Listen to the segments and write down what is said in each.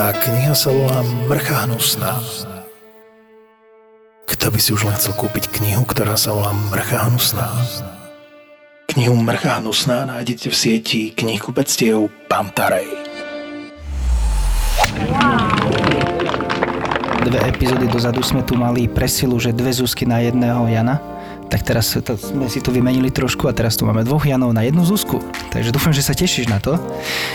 Tá kniha sa volá Mrcha hnusná. Kto by si už len chcel kúpiť knihu, ktorá sa volá Mrcha hnusná? Knihu Mrcha hnusná nájdete v sieti knihkupectiev Pantarej. Dve epizódy dozadu sme tu mali presilu, že dve Zuzky na jedného Jana tak teraz to, sme si to vymenili trošku a teraz tu máme dvoch Janov na jednu Zuzku. Takže dúfam, že sa tešíš na to,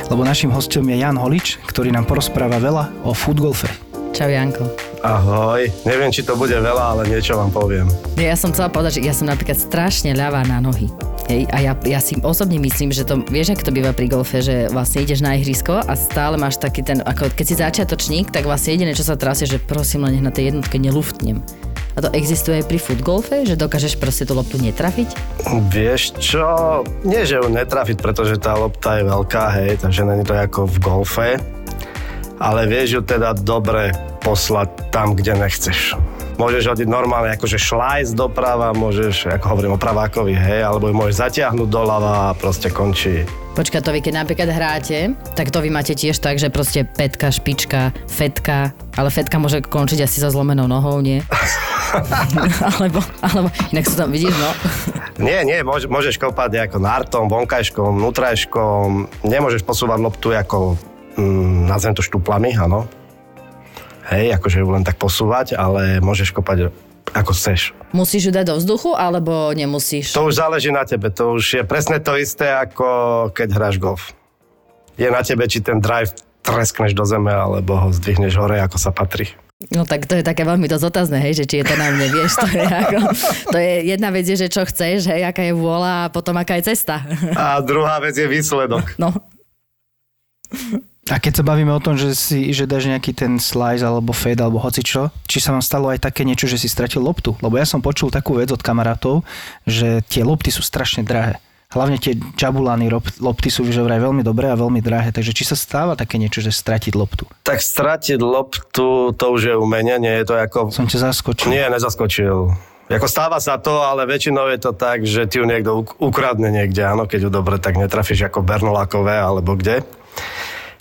lebo našim hostom je Jan Holič, ktorý nám porozpráva veľa o footgolfe. Čau Janko. Ahoj, neviem, či to bude veľa, ale niečo vám poviem. Ja som chcela povedať, že ja som napríklad strašne ľavá na nohy. Hej, a ja, ja si osobne myslím, že to, vieš, ako to býva pri golfe, že vlastne ideš na ihrisko a stále máš taký ten, ako keď si začiatočník, tak vlastne jediné, čo sa trasie, že prosím len nech na tej jednotke neluftnem. A to existuje aj pri futgolfe, že dokážeš proste tú loptu netrafiť? Vieš čo, nie že ju netrafiť, pretože tá lopta je veľká, hej, takže není to ako v golfe, ale vieš ju teda dobre poslať tam, kde nechceš. Môžeš hodiť normálne akože šlajs doprava, môžeš, ako hovorím o pravákovi, hej, alebo ju môžeš zatiahnuť doľava a proste končí. Počka, to vy keď napríklad hráte, tak to vy máte tiež tak, že proste petka, špička, fetka, ale fetka môže končiť asi so zlomenou nohou, nie? alebo, alebo, inak sa tam vidíš, no. Nie, nie, môže, môžeš kopať ako nartom, vonkajškom, nutrajškom, nemôžeš posúvať loptu ako, mm, nazvem to štuplami, áno. Hej, akože ju len tak posúvať, ale môžeš kopať ako chceš. Musíš ju dať do vzduchu, alebo nemusíš? To už záleží na tebe. To už je presne to isté, ako keď hráš golf. Je na tebe, či ten drive treskneš do zeme, alebo ho zdvihneš hore, ako sa patrí. No tak to je také veľmi dosť otázne, hej, že či je to na mne, vieš, to je ako, to je jedna vec je, že čo chceš, hej, aká je vôľa a potom aká je cesta. A druhá vec je výsledok. No. A keď sa bavíme o tom, že si že dáš nejaký ten slice alebo fade alebo hoci čo, či sa vám stalo aj také niečo, že si stratil loptu? Lebo ja som počul takú vec od kamarátov, že tie lopty sú strašne drahé. Hlavne tie čabulány lopty sú že vraj veľmi dobré a veľmi drahé, takže či sa stáva také niečo, že stratiť loptu? Tak stratiť loptu, to už je umenie, nie je to ako... Som ťa zaskočil. Nie, nezaskočil. Jako stáva sa to, ale väčšinou je to tak, že ti ju niekto ukradne niekde, áno, keď ju dobre tak netrafíš ako Bernolákové alebo kde.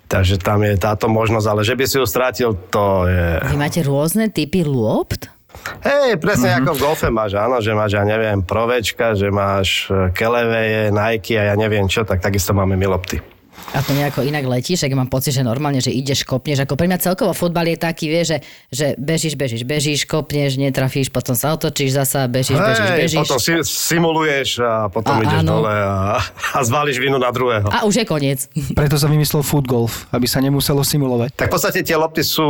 Takže tam je táto možnosť, ale že by si ju strátil, to je... Vy máte rôzne typy lopt? Hej, presne mm-hmm. ako v golfe máš, áno, že máš, ja neviem, provečka, že máš keleveje, Nike a ja neviem čo, tak takisto máme my lopty. A to nejako inak letíš, ak mám pocit, že normálne, že ideš, kopneš. Ako pre mňa celkovo futbal je taký, vie, že, že bežíš, bežíš, bežíš, kopneš, netrafíš, potom sa otočíš zasa, bežíš, hey, bežíš, bežíš. potom si, simuluješ a potom a, ideš áno. dole a, a zvališ vinu na druhého. A už je koniec. Preto sa vymyslel foot golf, aby sa nemuselo simulovať. Tak v podstate tie lopty sú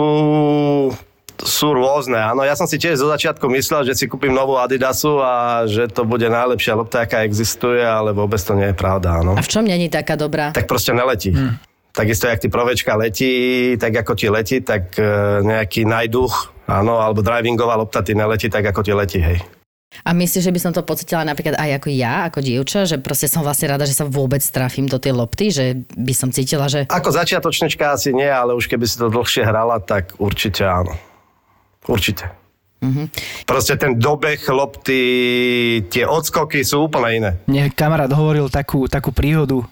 sú rôzne, áno. Ja som si tiež zo začiatku myslel, že si kúpim novú Adidasu a že to bude najlepšia lopta, aká existuje, ale vôbec to nie je pravda, áno. A v čom není taká dobrá? Tak proste neletí. Hmm. Takisto, jak ty provečka letí, tak ako ti letí, tak e, nejaký najduch, áno, alebo drivingová lopta ti neletí tak, ako ti letí, hej. A myslíš, že by som to pocitila napríklad aj ako ja, ako dievča, že proste som vlastne rada, že sa vôbec trafím do tej lopty, že by som cítila, že... Ako začiatočnička asi nie, ale už keby si to dlhšie hrala, tak určite áno. Určite. Mm-hmm. Proste ten dobeh lopty, tie odskoky sú úplne iné. Mne kamarát hovoril takú, takú príhodu,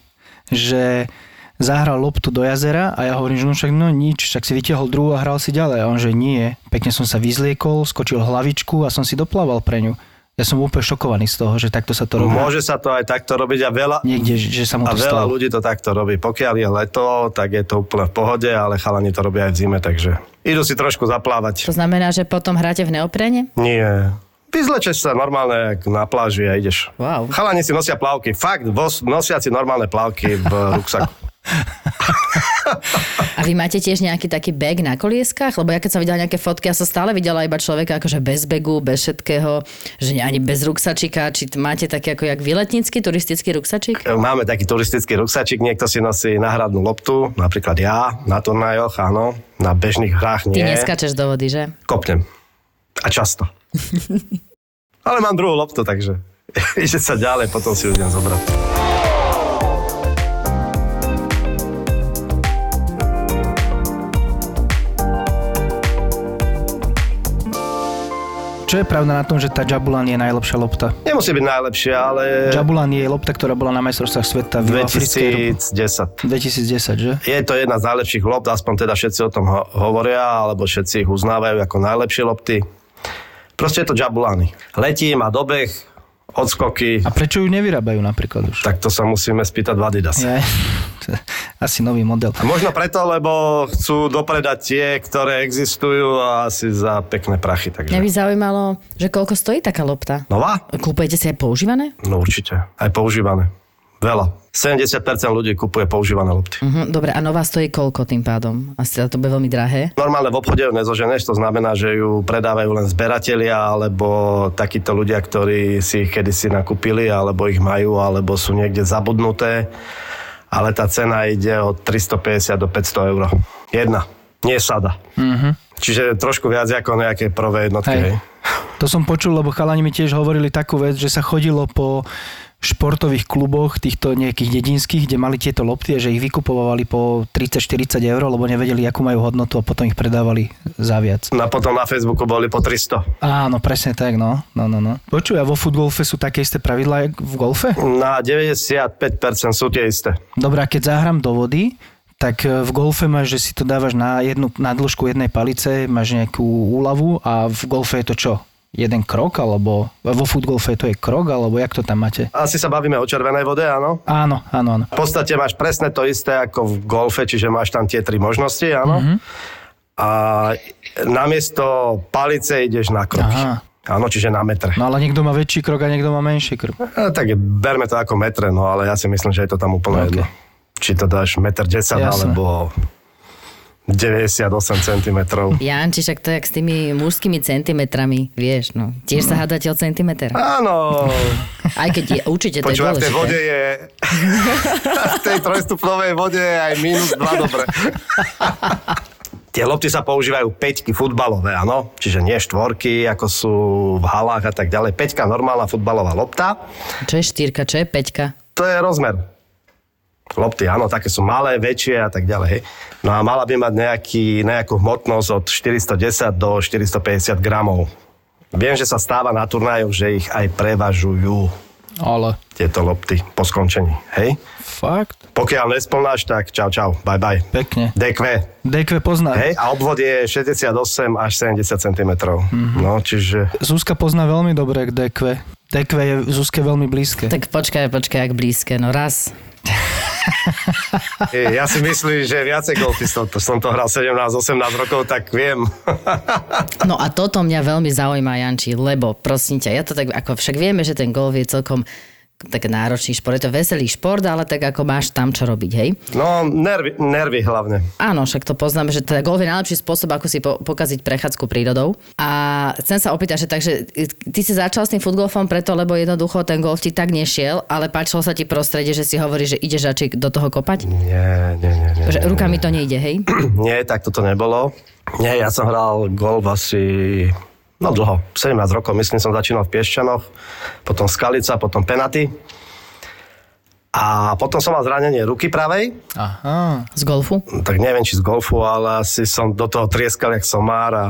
že zahral loptu do jazera a ja hovorím, že no však no nič, však si vytiahol druhú a hral si ďalej. A on, že nie, pekne som sa vyzliekol, skočil hlavičku a som si doplával pre ňu. Ja som úplne šokovaný z toho, že takto sa to robí. Môže sa to aj takto robiť a veľa, Niekde, že sa mu to a veľa ľudí to takto robí. Pokiaľ je leto, tak je to úplne v pohode, ale chalani to robia aj v zime, takže idú si trošku zaplávať. To znamená, že potom hráte v neoprene? Nie. Vyzlečeš sa normálne na pláži a ideš. Wow. Chalani si nosia plavky. Fakt, nosia si normálne plavky v ruksaku. A vy máte tiež nejaký taký bag na kolieskách? Lebo ja keď som videla nejaké fotky, ja som stále videla iba človeka akože bez begu, bez všetkého, že ani bez ruksačika. Či máte taký ako jak výletnícky turistický ruksačik? Máme taký turistický ruksačik, niekto si nosí náhradnú loptu, napríklad ja na turnajoch, áno, na bežných hrách nie. Ty neskačeš do vody, že? Kopnem. A často. Ale mám druhú loptu, takže ide sa ďalej, potom si ju idem zobrať. Čo je pravda na tom, že tá Jabulan je najlepšia lopta? Nemusí byť najlepšie, ale Jabulan je lopta, ktorá bola na majstrovstvách sveta v africkej 2010. 2010, že? Je to jedna z najlepších lopt, aspoň teda všetci o tom ho- hovoria, alebo všetci ich uznávajú ako najlepšie lopty. Proste je to Jabulani. Letí, má dobeh, odskoky, A prečo ju nevyrábajú napríklad už? tak to sa musíme spýtať v Adidas. Je, asi nový model. A možno preto, lebo chcú dopredať tie, ktoré existujú a asi za pekné prachy. Takže. Mňa by zaujímalo, že koľko stojí taká lopta. Nová? Kúpujete si aj používané? No určite. Aj používané. Veľa. 70% ľudí kupuje používané lopty. Mhm, dobre, a nová stojí koľko tým pádom? Asi to bude veľmi drahé. Normálne v obchode ju nezoženeš, to znamená, že ju predávajú len zberatelia alebo takíto ľudia, ktorí si ich kedysi nakúpili, alebo ich majú, alebo sú niekde zabudnuté. Ale tá cena ide od 350 do 500 eur. Jedna. Nie sada. Mm-hmm. Čiže trošku viac ako nejaké prvé jednotky. Hej. Hej. To som počul, lebo chalani mi tiež hovorili takú vec, že sa chodilo po športových kluboch týchto nejakých dedinských, kde mali tieto lopty a že ich vykupovali po 30-40 eur, lebo nevedeli, akú majú hodnotu a potom ich predávali za viac. No a potom na Facebooku boli po 300. Áno, presne tak, no. no, no, no. Počuj, a vo futgolfe sú také isté pravidlá, jak v golfe? Na 95% sú tie isté. Dobrá, keď zahrám do vody, tak e, v golfe máš, že si to dávaš na, jednu, na dĺžku jednej palice, máš nejakú úlavu a v golfe je to čo? Jeden krok, alebo vo futgolfe to je krok, alebo jak to tam máte? Asi sa bavíme o červenej vode, áno? Áno, áno, áno. V podstate máš presne to isté ako v golfe, čiže máš tam tie tri možnosti, áno? Mm-hmm. A namiesto palice ideš na krok. Aha. Áno, čiže na metre. No ale niekto má väčší krok a niekto má menší krok. A, tak berme to ako metre, no ale ja si myslím, že je to tam úplne OK. jedno. Či to dáš 1,10 m alebo 98 cm. Janči, však to je jak s tými mužskými centimetrami, vieš, no. Tiež sa hádate o centimeter. Áno, Aj keď je, určite to je počúva, v tej vode dôležité. je... v tej trojstupnovej vode je aj minus 2, dobre. Tie lopty sa používajú peťky futbalové, áno? Čiže nie štvorky, ako sú v halách a tak ďalej. Peťka, normálna futbalová lopta. Čo je štyrka, čo je peťka? To je rozmer. Lopty, áno, také sú malé, väčšie a tak ďalej. No a mala by mať nejaký, nejakú hmotnosť od 410 do 450 gramov. Viem, že sa stáva na turnajoch, že ich aj prevažujú Ale tieto lopty po skončení. Hej? fakt? Pokiaľ nesplnáš, tak čau, čau, bye, bye. Pekne. DQ. DQ pozná. Hej, a obvod je 68 až 70 cm. Mm-hmm. No, čiže... Zuzka pozná veľmi dobre DQ. DQ je Zuzke veľmi blízke. Tak počkaj, počkaj, jak blízke. No raz. Ja si myslím, že viacej golfistov, to som to hral 17-18 rokov, tak viem. No a toto mňa veľmi zaujíma, Janči, lebo prosím ťa, ja to tak, ako však vieme, že ten golf je celkom tak náročný šport, je to veselý šport, ale tak ako máš tam čo robiť, hej? No, nervy, nervy hlavne. Áno, však to poznáme, že teda golf je najlepší spôsob, ako si po- pokaziť prechádzku prírodou. A chcem sa opýtať, že takže ty si začal s tým futgolfom preto, lebo jednoducho ten golf ti tak nešiel, ale páčilo sa ti prostredie, že si hovorí, že ideš radšej do toho kopať? Nie, nie, nie. nie Že nie, rukami to nejde, hej? Nie, tak toto nebolo. Nie, ja som hral golf asi no dlho, 17 rokov, myslím, som začínal v Piešťanoch, potom Skalica, potom Penaty. A potom som mal zranenie ruky pravej, Aha. Z golfu? tak neviem, či z golfu, ale asi som do toho trieskal jak somár a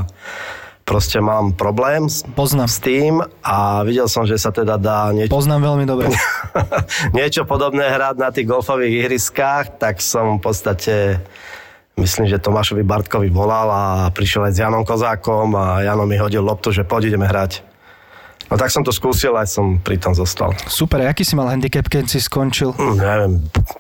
proste mám problém s, Poznám. s tým a videl som, že sa teda dá niečo, Poznám veľmi dobre. niečo podobné hrať na tých golfových ihriskách, tak som v podstate myslím, že Tomášovi Bartkovi volal a prišiel aj s Janom Kozákom a Jano mi hodil loptu, že poď ideme hrať. No tak som to skúsil aj som pri tom zostal. Super, aký si mal handicap, keď si skončil? Hm, neviem,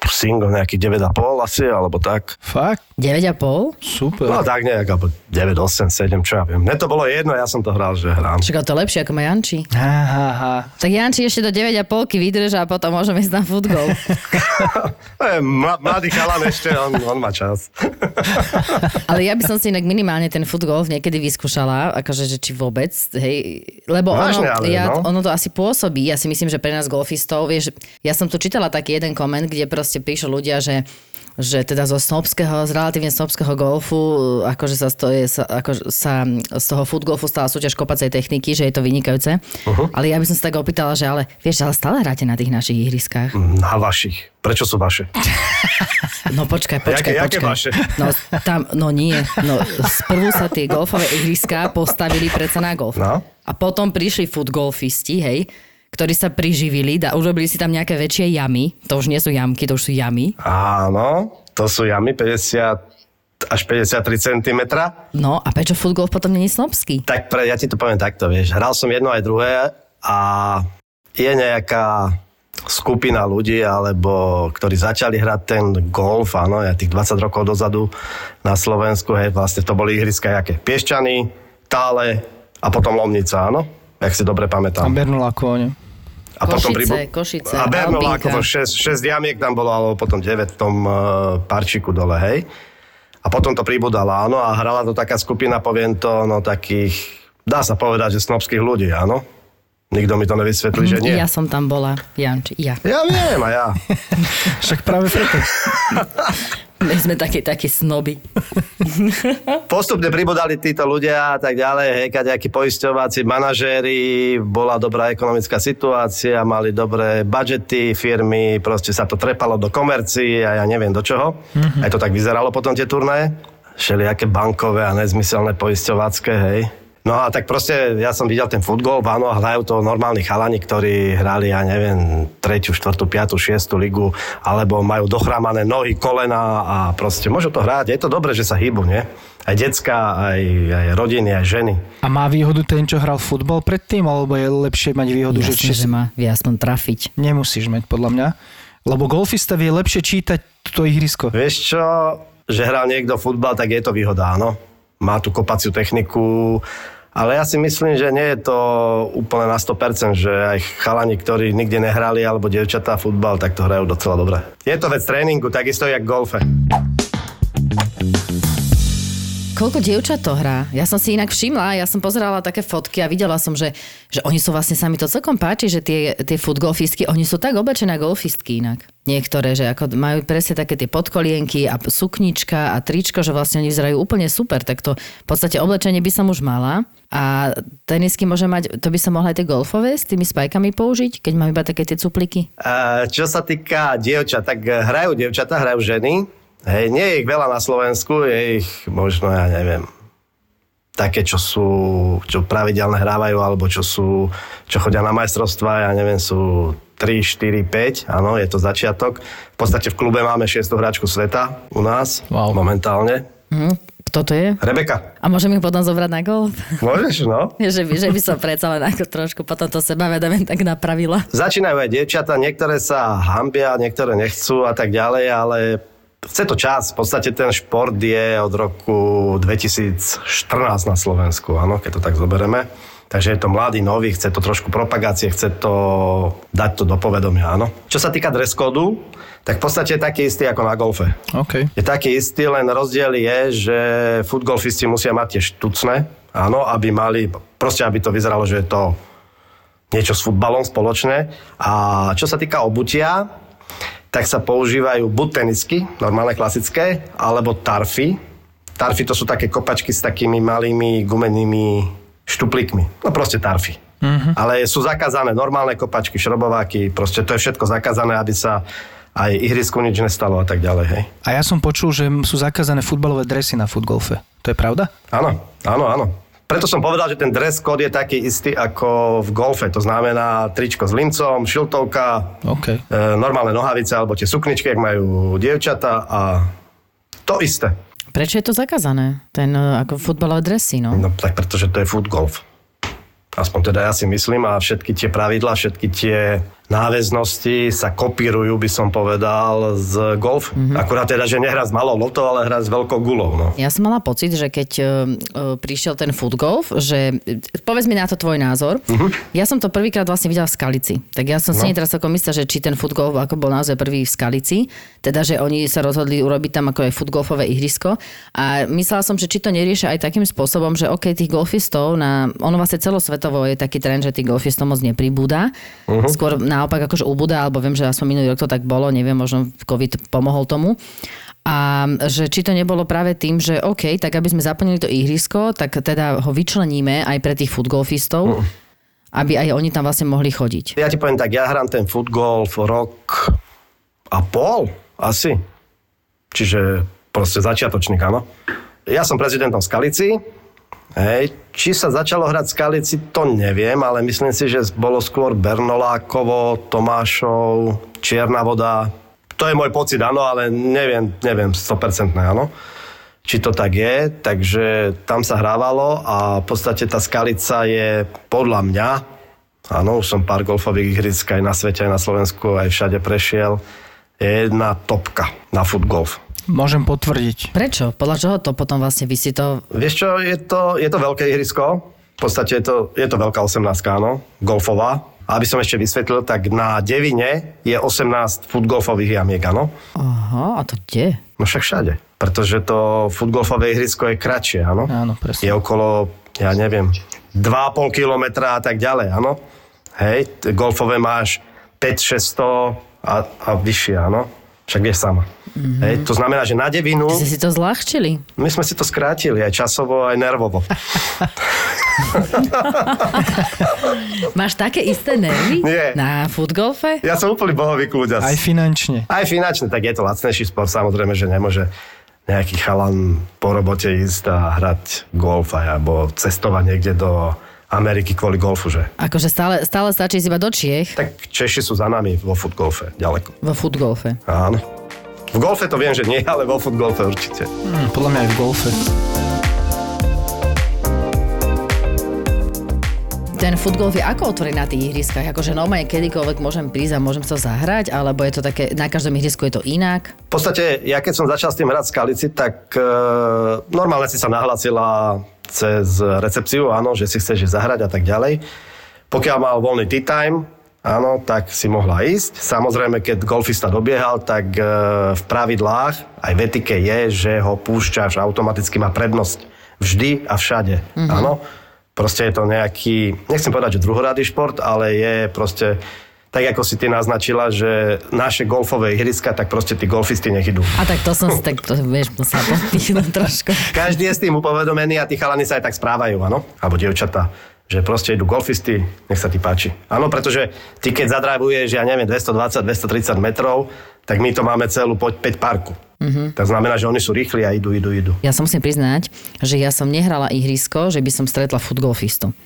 single nejakých 9,5 asi, alebo tak. Fakt? 9,5? Super. No tak nejak, alebo 9, 8, 7, čo ja viem. Mne to bolo jedno, ja som to hral, že hrám. Však to lepšie ako má Janči. Ha, ha, ha. Tak Janči ešte do 9,5 vydrž a potom môžeme ísť na futgol. Mla- Mladý chalan ešte, on, on má čas. Ale ja by som si inak minimálne ten futgolf niekedy vyskúšala, akože, že či vôbec, hej, lebo Vážne, ono, ale, ja, no. ono to asi pôsobí, ja si myslím, že pre nás golfistov, vieš, ja som tu čítala taký jeden koment, kde proste píšu ľudia, že že teda zo snobského, z relatívne snobského golfu, akože sa, to je, sa, akože sa z toho futgolfu stala súťaž kopacej techniky, že je to vynikajúce. Uh-huh. Ale ja by som sa tak opýtala, že ale vieš, ale stále hráte na tých našich ihriskách. Na vašich. Prečo sú vaše? No počkaj, počkaj, Jaké- počkaj. vaše? No, tam, no nie. No, sprvu sa tie golfové ihriská postavili predsa na golf. No. A potom prišli futgolfisti, hej, ktorí sa priživili, da, urobili si tam nejaké väčšie jamy. To už nie sú jamky, to už sú jamy. Áno, to sú jamy 50 až 53 cm. No a prečo futgolf potom není snobský? Tak pre, ja ti to poviem takto, vieš. Hral som jedno aj druhé a je nejaká skupina ľudí, alebo ktorí začali hrať ten golf, áno, ja tých 20 rokov dozadu na Slovensku, hej, vlastne to boli ihriska jaké? Piešťany, Tále a potom Lomnica, áno? Jak si dobre A pamätám. Bernulákovo, nie? A Košice, Košice, A Albínka. 6, 6 jamiek tam bolo, alebo potom 9 v tom uh, parčiku dole, hej. A potom to pribudalo, áno, a hrala to taká skupina, poviem to, no takých, dá sa povedať, že snobských ľudí, áno. Nikto mi to nevysvetlí, že nie. Ja som tam bola, Janči, ja. Ja viem, a ja. Však práve preto. My sme takí, takí snoby. Postupne pribudali títo ľudia a tak ďalej, hej, nejakí poisťováci, manažéri, bola dobrá ekonomická situácia, mali dobré budžety firmy, proste sa to trepalo do komercií a ja neviem do čoho. Mm-hmm. Aj to tak vyzeralo potom tie turné. Všelijaké bankové a nezmyselné poisťovácké, hej. No a tak proste ja som videl ten futgol, áno, a hrajú to normálni chalani, ktorí hrali, ja neviem, tretiu, štvrtú, piatu, šiestu ligu, alebo majú dochrámané nohy, kolena a proste môžu to hrať. Je to dobré, že sa hýbu, nie? Aj decka, aj, aj rodiny, aj ženy. A má výhodu ten, čo hral futbal predtým, alebo je lepšie mať výhodu, že Jasne, či že má aspoň trafiť. nemusíš mať, podľa mňa. Lebo golfista vie lepšie čítať to ihrisko. Vieš čo, že hral niekto futbal, tak je to výhoda, áno. Má tú kopaciu techniku, ale ja si myslím, že nie je to úplne na 100%, že aj chalani, ktorí nikdy nehrali, alebo dievčatá futbal, tak to hrajú docela dobre. Je to vec tréningu, takisto jak golfe. Koľko dievčat to hrá? Ja som si inak všimla, ja som pozerala také fotky a videla som, že, že oni sú vlastne, sa mi to celkom páči, že tie, tie futgolfistky, oni sú tak oblečené golfistky inak. Niektoré, že ako majú presne také tie podkolienky a suknička a tričko, že vlastne oni vyzerajú úplne super, tak to v podstate oblečenie by som už mala. A tenisky môže mať, to by som mohla aj tie golfové s tými spajkami použiť, keď mám iba také tie cupliky. Čo sa týka dievčat, tak hrajú dievčatá, hrajú ženy. Hej, nie je ich veľa na Slovensku, je ich možno, ja neviem, také, čo sú, čo pravidelne hrávajú, alebo čo sú, čo chodia na majstrovstvá, ja neviem, sú 3, 4, 5, áno, je to začiatok. V podstate v klube máme 6. hráčku sveta u nás, Wow. momentálne. Hm, kto to je? Rebeka, A môžem ich potom zobrať na golf? môžeš, no? že, by, že by som predsa len ako trošku potom to sebavedome tak napravila. Začínajú aj dievčata, niektoré sa hambia, niektoré nechcú a tak ďalej, ale chce to čas. V podstate ten šport je od roku 2014 na Slovensku, áno, keď to tak zoberieme. Takže je to mladý, nový, chce to trošku propagácie, chce to dať to do povedomia, áno. Čo sa týka dress kódu, tak v podstate je taký istý ako na golfe. OK. Je taký istý, len rozdiel je, že futgolfisti musia mať tie štucné, áno, aby mali, proste aby to vyzeralo, že je to niečo s futbalom spoločné. A čo sa týka obutia, tak sa používajú buď tenisky, normálne klasické, alebo tarfy. Tarfy to sú také kopačky s takými malými gumenými štuplikmi. No proste tarfy. Mm-hmm. Ale sú zakázané normálne kopačky, šrobováky, proste to je všetko zakázané, aby sa aj ihrisku nič nestalo a tak ďalej, hej. A ja som počul, že sú zakázané futbalové dresy na futgolfe. To je pravda? Áno, áno, áno. Preto som povedal, že ten dress code je taký istý ako v golfe. To znamená tričko s lincom, šiltovka, OK. e, normálne nohavice alebo tie sukničky, ak majú dievčata a to isté. Prečo je to zakázané? Ten e, ako futbalové dresy, no? No tak pretože to je foot golf. Aspoň teda ja si myslím a všetky tie pravidlá, všetky tie náväznosti sa kopírujú, by som povedal, z golf. Mm-hmm. Akurát teda, že nehrá s malou lotou, ale hrá s veľkou gulou. No. Ja som mala pocit, že keď uh, prišiel ten foot golf, že povedz mi na to tvoj názor. Uh-huh. Ja som to prvýkrát vlastne videla v Skalici. Tak ja som si no. teraz celkom istá, že či ten foot golf ako bol naozaj prvý v Skalici, teda že oni sa rozhodli urobiť tam ako aj futgolfové ihrisko. A myslela som, že či to neriešia aj takým spôsobom, že OK, tých golfistov na, ono vlastne celosvetovo je taký trend, že tých golfistov moc nepribúda. Uh-huh. Skôr naopak akože ubúda, alebo viem, že aspoň minulý rok to tak bolo, neviem, možno COVID pomohol tomu. A že či to nebolo práve tým, že OK, tak aby sme zaplnili to ihrisko, tak teda ho vyčleníme aj pre tých futgolfistov, mm. aby aj oni tam vlastne mohli chodiť. Ja ti poviem tak, ja hrám ten futgolf rok a pol asi. Čiže proste začiatočník, áno. Ja som prezidentom Skalici, Hej, či sa začalo hrať Skalici, to neviem, ale myslím si, že bolo skôr Bernolákovo, Tomášov, Čierna voda, to je môj pocit, áno, ale neviem, neviem, 100% áno či to tak je, takže tam sa hrávalo a v podstate tá skalica je podľa mňa, áno, už som pár golfových ihrisk aj na svete, aj na Slovensku, aj všade prešiel, je jedna topka na futgolf. Môžem potvrdiť. Prečo? Podľa čoho to potom vlastne vy si to... Vieš čo, je to, je to veľké ihrisko, v podstate je to, je to veľká 18 áno, golfová, aby som ešte vysvetlil, tak na Devine je 18 futgolfových jamiek, áno? Aha, a to kde? No však všade. Pretože to futgolfové ihrisko je kratšie, áno? Áno, presne. Je okolo, ja neviem, 2,5 kilometra a tak ďalej, áno? Hej, golfové máš 5-600 a, a vyššie, áno? Však vieš sama. Mm-hmm. Hej, to znamená, že na devinu... Ty si to zľahčili. My sme si to skrátili, aj časovo, aj nervovo. Máš také isté nervy Nie. na futgolfe? Ja som úplný bohový kľúďas. Aj finančne. Aj finančne, tak je to lacnejší sport, samozrejme, že nemôže nejaký chalan po robote ísť a hrať golf alebo cestovať niekde do Ameriky kvôli golfu, že? Akože stále, stále stačí iba do Čiech Tak Češi sú za nami vo futgolfe, ďaleko. vo futgolfe. Áno. V golfe to viem, že nie, ale vo futgolfe určite. Hm, podľa mňa aj v golfe. Ten futgolf je ako otvorený na tých ihriskách? Akože normálne kedykoľvek môžem prísť a môžem sa zahrať? Alebo je to také, na každom ihrisku je to inak? V podstate, ja keď som začal s tým hrať skalici, tak e, normálne si sa nahlasila cez recepciu, áno, že si chceš zahrať a tak ďalej. Pokiaľ mal voľný tea time, áno, tak si mohla ísť. Samozrejme, keď golfista dobiehal, tak e, v pravidlách, aj v etike je, že ho púšťaš, automaticky má prednosť vždy a všade, mm-hmm. áno. Proste je to nejaký, nechcem povedať, že druhoradý šport, ale je proste tak ako si ty naznačila, že naše golfové ihriska, tak proste tí golfisti nech idú. A tak to som si tak, to, vieš, musela podpíchnuť trošku. Každý je s tým upovedomený a tí chalani sa aj tak správajú, áno? Alebo dievčatá. Že proste idú golfisti, nech sa ti páči. Áno, pretože ty keď zadrajvuješ, ja neviem, 220-230 metrov, tak my to máme celú 5 parku. Mm-hmm. To znamená, že oni sú rýchli a idú, idú, idú. Ja sa musím priznať, že ja som nehrala ihrisko, že by som stretla futgolfistu.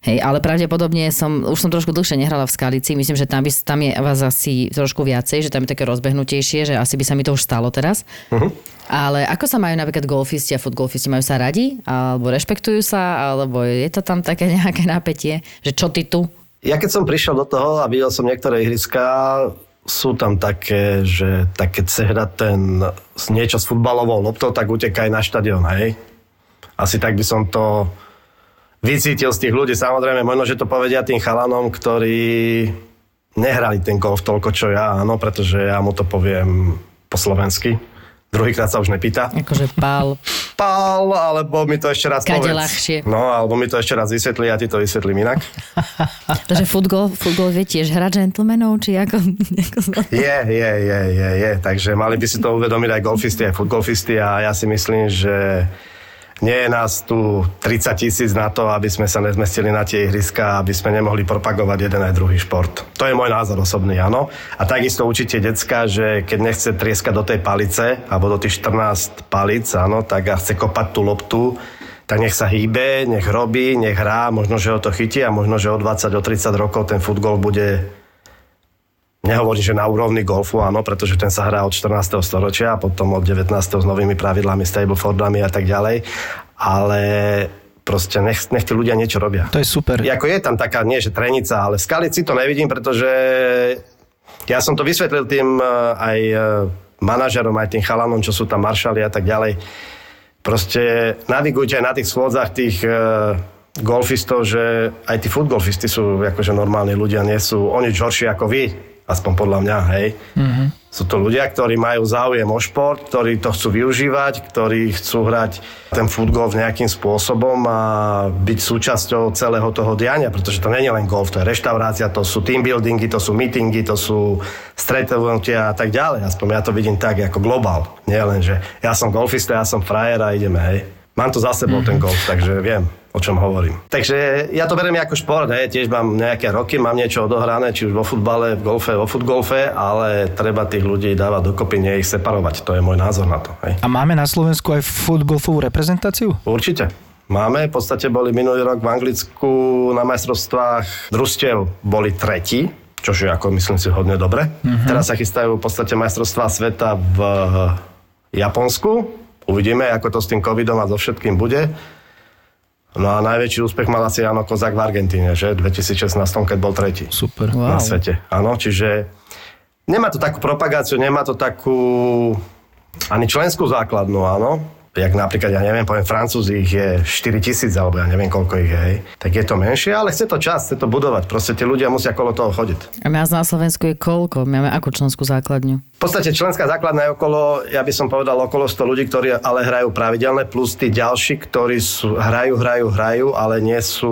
Hej, ale pravdepodobne som, už som trošku dlhšie nehrala v Skalici, myslím, že tam, by, tam je vás asi trošku viacej, že tam je také rozbehnutejšie, že asi by sa mi to už stalo teraz. Uh-huh. Ale ako sa majú napríklad golfisti a futgolfisti? Majú sa radi? Alebo rešpektujú sa? Alebo je to tam také nejaké napätie? Že čo ty tu? Ja keď som prišiel do toho a videl som niektoré ihriská, sú tam také, že tak keď sa hrá ten niečo s futbalovou loptou, tak utekaj na štadión, hej? Asi tak by som to vycítil z tých ľudí. Samozrejme, možno, že to povedia tým chalanom, ktorí nehrali ten golf toľko, čo ja, áno, pretože ja mu to poviem po slovensky. Druhýkrát sa už nepýta. Akože pál. Pál, alebo mi to ešte raz Kade povedz. ľahšie. No, alebo mi to ešte raz vysvetlí, ja ti to vysvetlím inak. Takže futgol, futgol vie tiež hrať gentlemanov, či ako... Je, je, je, je, je. Takže mali by si to uvedomiť aj golfisti, aj futgolfisti a ja si myslím, že nie je nás tu 30 tisíc na to, aby sme sa nezmestili na tie ihriska, aby sme nemohli propagovať jeden aj druhý šport. To je môj názor osobný, áno. A takisto učíte decka, že keď nechce trieskať do tej palice, alebo do tých 14 palic, áno, tak a chce kopať tú loptu, tak nech sa hýbe, nech robí, nech hrá, možno, že ho to chytí a možno, že o 20, o 30 rokov ten futbol bude Nehovorím, že na úrovni golfu, áno, pretože ten sa hrá od 14. storočia a potom od 19. s novými pravidlami, stablefordami a tak ďalej. Ale proste nech, nech tí ľudia niečo robia. To je super. Ako je tam taká, nie že trenica, ale v Skalici to nevidím, pretože ja som to vysvetlil tým eh, aj eh, manažerom, aj tým chalanom, čo sú tam maršali a tak ďalej. Proste navigujte aj na tých schôdzach tých uh, golfistov, že aj tí futgolfisti sú akože normálni ľudia, nie sú o nič horší ako vy aspoň podľa mňa, hej. Mm-hmm. Sú to ľudia, ktorí majú záujem o šport, ktorí to chcú využívať, ktorí chcú hrať ten futgolf nejakým spôsobom a byť súčasťou celého toho diania, pretože to nie je len golf, to je reštaurácia, to sú team buildingy, to sú meetingy, to sú stretnutia a tak ďalej. Aspoň ja to vidím tak ako globál. Nie len, že ja som golfista, ja som frajer a ideme, hej. Mám to za sebou ten golf, takže viem o čom hovorím. Takže ja to beriem ako šport, hej. tiež mám nejaké roky, mám niečo odohrané, či už vo futbale, v golfe, vo futgolfe, ale treba tých ľudí dávať dokopy, nie ich separovať. To je môj názor na to. Hej. A máme na Slovensku aj futgolfovú reprezentáciu? Určite. Máme, v podstate boli minulý rok v Anglicku na majstrovstvách družstiev boli tretí, čo je ako myslím si hodne dobre. Uh-huh. Teraz sa chystajú v podstate majstrovstvá sveta v Japonsku. Uvidíme, ako to s tým covidom a so všetkým bude. No a najväčší úspech mal asi Jano Kozák v Argentíne, že? V 2016, keď bol tretí. Super. Wow. Na svete. Áno, čiže nemá to takú propagáciu, nemá to takú ani členskú základnú, áno jak napríklad, ja neviem, poviem, Francúzi ich je 4 tisíc, alebo ja neviem, koľko ich je, hej. Tak je to menšie, ale chce to čas, chce to budovať. Proste tie ľudia musia kolo toho chodiť. A nás na Slovensku je koľko? My máme ako členskú základňu? V podstate členská základná je okolo, ja by som povedal, okolo 100 ľudí, ktorí ale hrajú pravidelne, plus tí ďalší, ktorí sú, hrajú, hrajú, hrajú, ale nie sú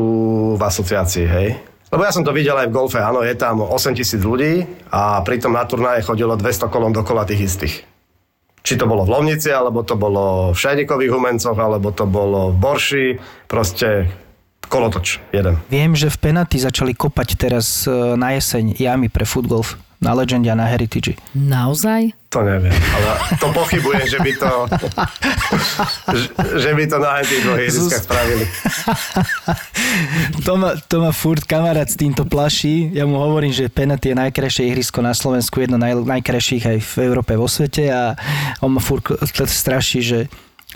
v asociácii, hej. Lebo ja som to videl aj v golfe, áno, je tam 8 tisíc ľudí a pritom na turnaje chodilo 200 kolom dokola tých istých. Či to bolo v Lovnici, alebo to bolo v Šajnikových humencoch, alebo to bolo v Borši. Proste kolotoč jeden. Viem, že v Penaty začali kopať teraz e, na jeseň jamy pre footgolf na Legende a na Heritage. Naozaj? To neviem, ale to pochybujem, že by to, že, by to na tých dvoch ihriskách spravili. to, ma, to ma furt kamarát s týmto plaší. Ja mu hovorím, že Penat je najkrajšie ihrisko na Slovensku, jedno naj, najkrajších aj v Európe, vo svete a on ma furt straší, že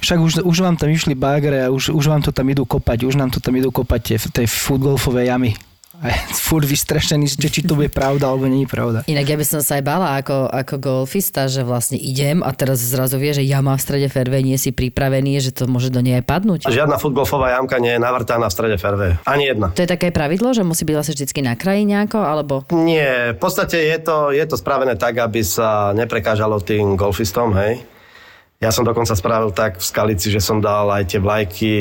však už, už vám tam išli bagre a už, už vám to tam idú kopať, už nám to tam idú kopať tie, tie futgolfové jamy a furt vystrašený, že či to bude pravda alebo nie je pravda. Inak ja by som sa aj bala ako, ako golfista, že vlastne idem a teraz zrazu vie, že ja mám v strede fairway, nie si pripravený, že to môže do nej aj padnúť. Žiadna futgolfová jamka nie je navrtaná v strede fairway. Ani jedna. To je také pravidlo, že musí byť vlastne vždy na kraji nejako, alebo? Nie, v podstate je to, je to spravené tak, aby sa neprekážalo tým golfistom, hej. Ja som dokonca spravil tak v Skalici, že som dal aj tie vlajky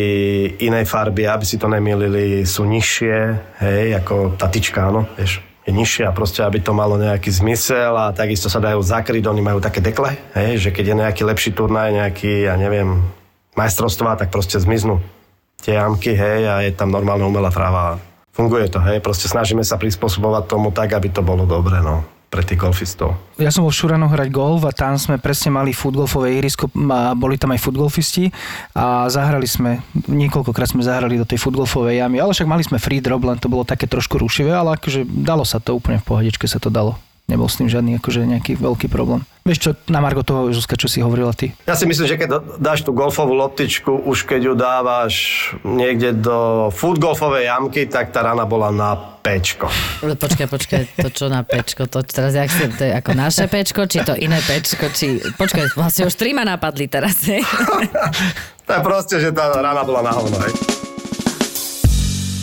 inej farby, aby si to nemýlili, sú nižšie, hej, ako tá tyčka, áno, vieš je nižšia, proste aby to malo nejaký zmysel a takisto sa dajú zakryť, oni majú také dekle, hej, že keď je nejaký lepší turnaj, nejaký, ja neviem, majstrovstvá, tak proste zmiznú tie jamky, hej, a je tam normálna umelá tráva. Funguje to, hej, proste snažíme sa prispôsobovať tomu tak, aby to bolo dobre, no pre tých golfistov. Ja som bol v Šurano hrať golf a tam sme presne mali futgolfové ihrisko boli tam aj futgolfisti a zahrali sme, niekoľkokrát sme zahrali do tej futgolfovej jamy, ale však mali sme free drop, len to bolo také trošku rušivé, ale akože dalo sa to úplne v pohodičke sa to dalo nebol s tým žiadny akože nejaký veľký problém. Vieš čo, na Margo toho, Zuzka, čo si hovorila ty? Ja si myslím, že keď dáš tú golfovú loptičku, už keď ju dávaš niekde do futgolfovej jamky, tak tá rana bola na pečko. Počkaj, počkaj, to čo na pečko? To teraz jak si, to je ako naše pečko, či to iné pečko, či... Počkaj, vlastne už tri ma napadli teraz, to je proste, že tá rana bola na hovno, hej?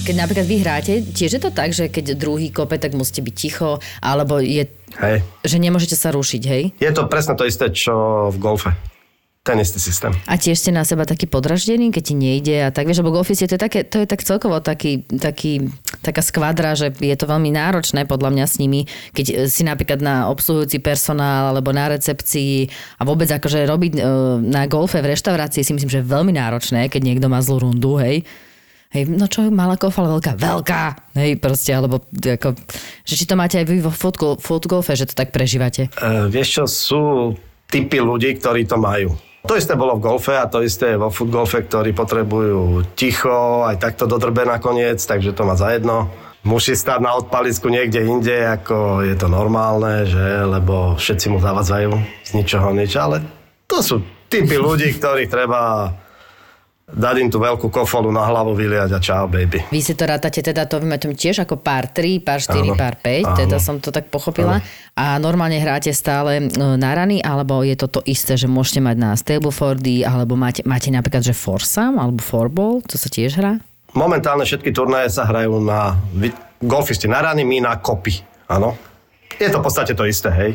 Keď napríklad vy hráte, tiež je to tak, že keď druhý kope, tak musíte byť ticho, alebo je... Hej. Že nemôžete sa rušiť, hej? Je to presne to isté, čo v golfe ten istý systém. A tiež ste na seba taký podraždený, keď ti nejde a tak, vieš, lebo to je, také, to je tak celkovo taký, taký, taká skvadra, že je to veľmi náročné podľa mňa s nimi, keď si napríklad na obsluhujúci personál alebo na recepcii a vôbec akože robiť e, na golfe v reštaurácii si myslím, že je veľmi náročné, keď niekto má zlú rundu, hej Hej, no čo, malá kofa, ale veľká, veľká. Hej, proste, alebo ako, že či to máte aj vy vo fotogolfe, že to tak prežívate? Uh, vieš čo, sú typy ľudí, ktorí to majú. To isté bolo v golfe a to isté vo futgolfe, ktorí potrebujú ticho, aj takto dodrbe nakoniec, takže to má za jedno. Musí stať na odpalisku niekde inde, ako je to normálne, že, lebo všetci mu zavadzajú z ničoho nič, ale to sú typy ľudí, ktorých treba dať im tú veľkú kofolu na hlavu vyliať a čau, baby. Vy si to rátate teda, to vymetujem tiež ako pár 3, pár 4, áno, pár 5, áno. teda som to tak pochopila. Áno. A normálne hráte stále e, na rany, alebo je to to isté, že môžete mať na Stable4D, alebo máte, máte napríklad, že Forsam, alebo Forball, to sa tiež hrá? Momentálne všetky turnaje sa hrajú na golfisti na rany, my na kopy, áno. Je to v podstate to isté, hej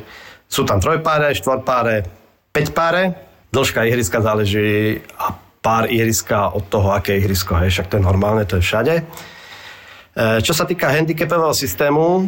Sú tam trojpáre, štvorpáre, päťpáre. Dĺžka ihriska záleží a pár ihriska od toho, aké ihrisko, hej, však to je normálne, to je všade. E, Čo sa týka handicapového systému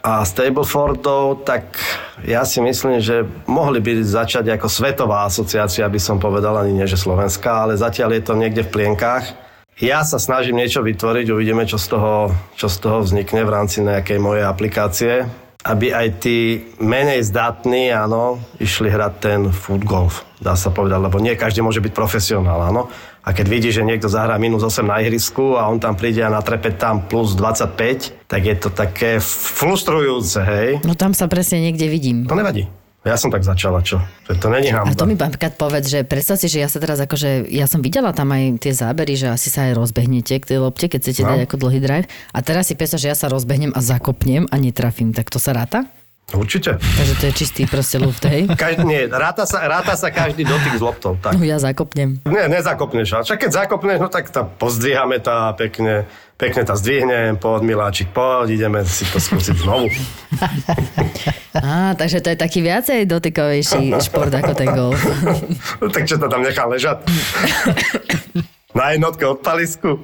a Stablefordov, tak ja si myslím, že mohli by začať ako svetová asociácia, by som povedal, ani nie, že slovenská, ale zatiaľ je to niekde v plienkách. Ja sa snažím niečo vytvoriť, uvidíme, čo z toho, čo z toho vznikne v rámci nejakej mojej aplikácie, aby aj tí menej zdatní, áno, išli hrať ten foot golf, dá sa povedať, lebo nie každý môže byť profesionál, áno. A keď vidí, že niekto zahrá minus 8 na ihrisku a on tam príde a natrepe tam plus 25, tak je to také frustrujúce, hej. No tam sa presne niekde vidím. To nevadí. Ja som tak začala, čo? To, není A hamba. to mi napríklad povedz, že predstav si, že ja sa teraz akože, ja som videla tam aj tie zábery, že asi sa aj rozbehnete k tej lopte, keď chcete No. dať ako dlhý drive. A teraz si predstav, že ja sa rozbehnem a zakopnem a netrafím, tak to sa ráta? Určite. Takže to je čistý proste luft, hej? Každý, nie, ráta sa, ráta sa každý dotyk s loptou. Tak. No ja zakopnem. Nie, nezakopneš. A však keď zakopneš, no tak tá pozdvíhame tá pekne, pekne tá zdvihnem, poď miláčik, poď, ideme si to skúsiť znovu. Á, takže to je taký viacej dotykovejší šport ako ten golf. No, tak čo to tam nechá ležať? Na jednotke od palisku?